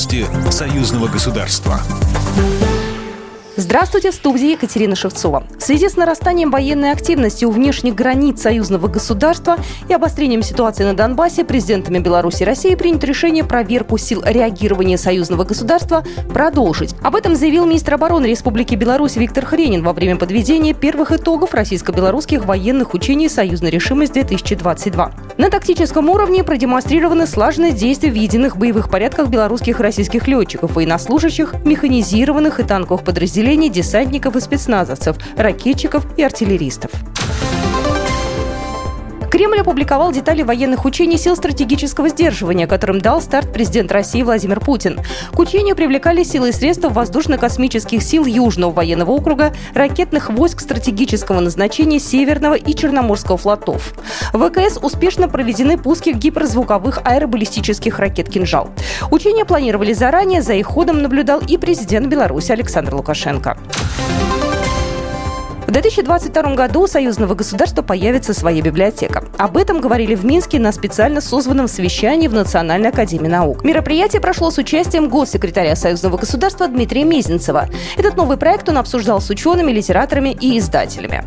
Новости союзного государства. Здравствуйте, в студии Екатерина Шевцова. В связи с нарастанием военной активности у внешних границ союзного государства и обострением ситуации на Донбассе президентами Беларуси и России принято решение проверку сил реагирования союзного государства продолжить. Об этом заявил министр обороны Республики Беларусь Виктор Хренин во время подведения первых итогов российско-белорусских военных учений «Союзная решимость-2022». На тактическом уровне продемонстрированы слаженность действий в единых боевых порядках белорусских и российских летчиков, военнослужащих, механизированных и танковых подразделений десантников и спецназовцев, ракетчиков и артиллеристов. Кремль опубликовал детали военных учений сил стратегического сдерживания, которым дал старт президент России Владимир Путин. К учению привлекали силы и средства воздушно-космических сил Южного военного округа, ракетных войск стратегического назначения Северного и Черноморского флотов. В ВКС успешно проведены пуски гиперзвуковых аэробаллистических ракет «Кинжал». Учения планировали заранее, за их ходом наблюдал и президент Беларуси Александр Лукашенко. В 2022 году у союзного государства появится своя библиотека. Об этом говорили в Минске на специально созванном совещании в Национальной академии наук. Мероприятие прошло с участием госсекретаря союзного государства Дмитрия Мезенцева. Этот новый проект он обсуждал с учеными, литераторами и издателями.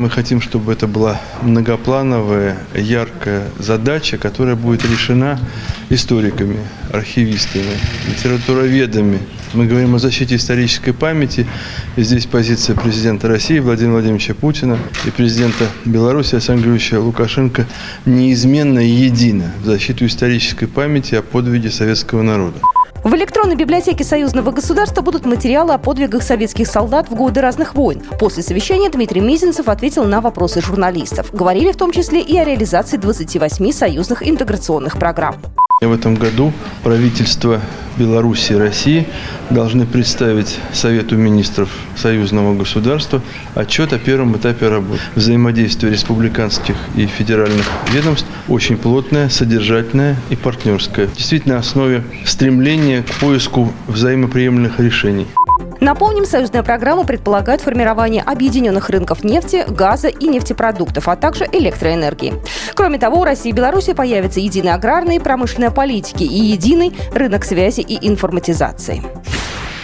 Мы хотим, чтобы это была многоплановая, яркая задача, которая будет решена историками, архивистами, литературоведами. Мы говорим о защите исторической памяти. И здесь позиция президента России Владимира Владимировича Путина и президента Беларуси Александра Лукашенко неизменно едина в защиту исторической памяти о подвиге советского народа. В электронной библиотеке союзного государства будут материалы о подвигах советских солдат в годы разных войн. После совещания Дмитрий Мизинцев ответил на вопросы журналистов. Говорили в том числе и о реализации 28 союзных интеграционных программ. В этом году правительство Беларуси и России должны представить Совету министров союзного государства отчет о первом этапе работы. Взаимодействие республиканских и федеральных ведомств очень плотное, содержательное и партнерское. Действительно, основе стремления к поиску взаимоприемлемых решений. Напомним, союзная программа предполагает формирование объединенных рынков нефти, газа и нефтепродуктов, а также электроэнергии. Кроме того, у России и Беларуси появятся единые аграрные и промышленная политики и единый рынок связи и информатизации.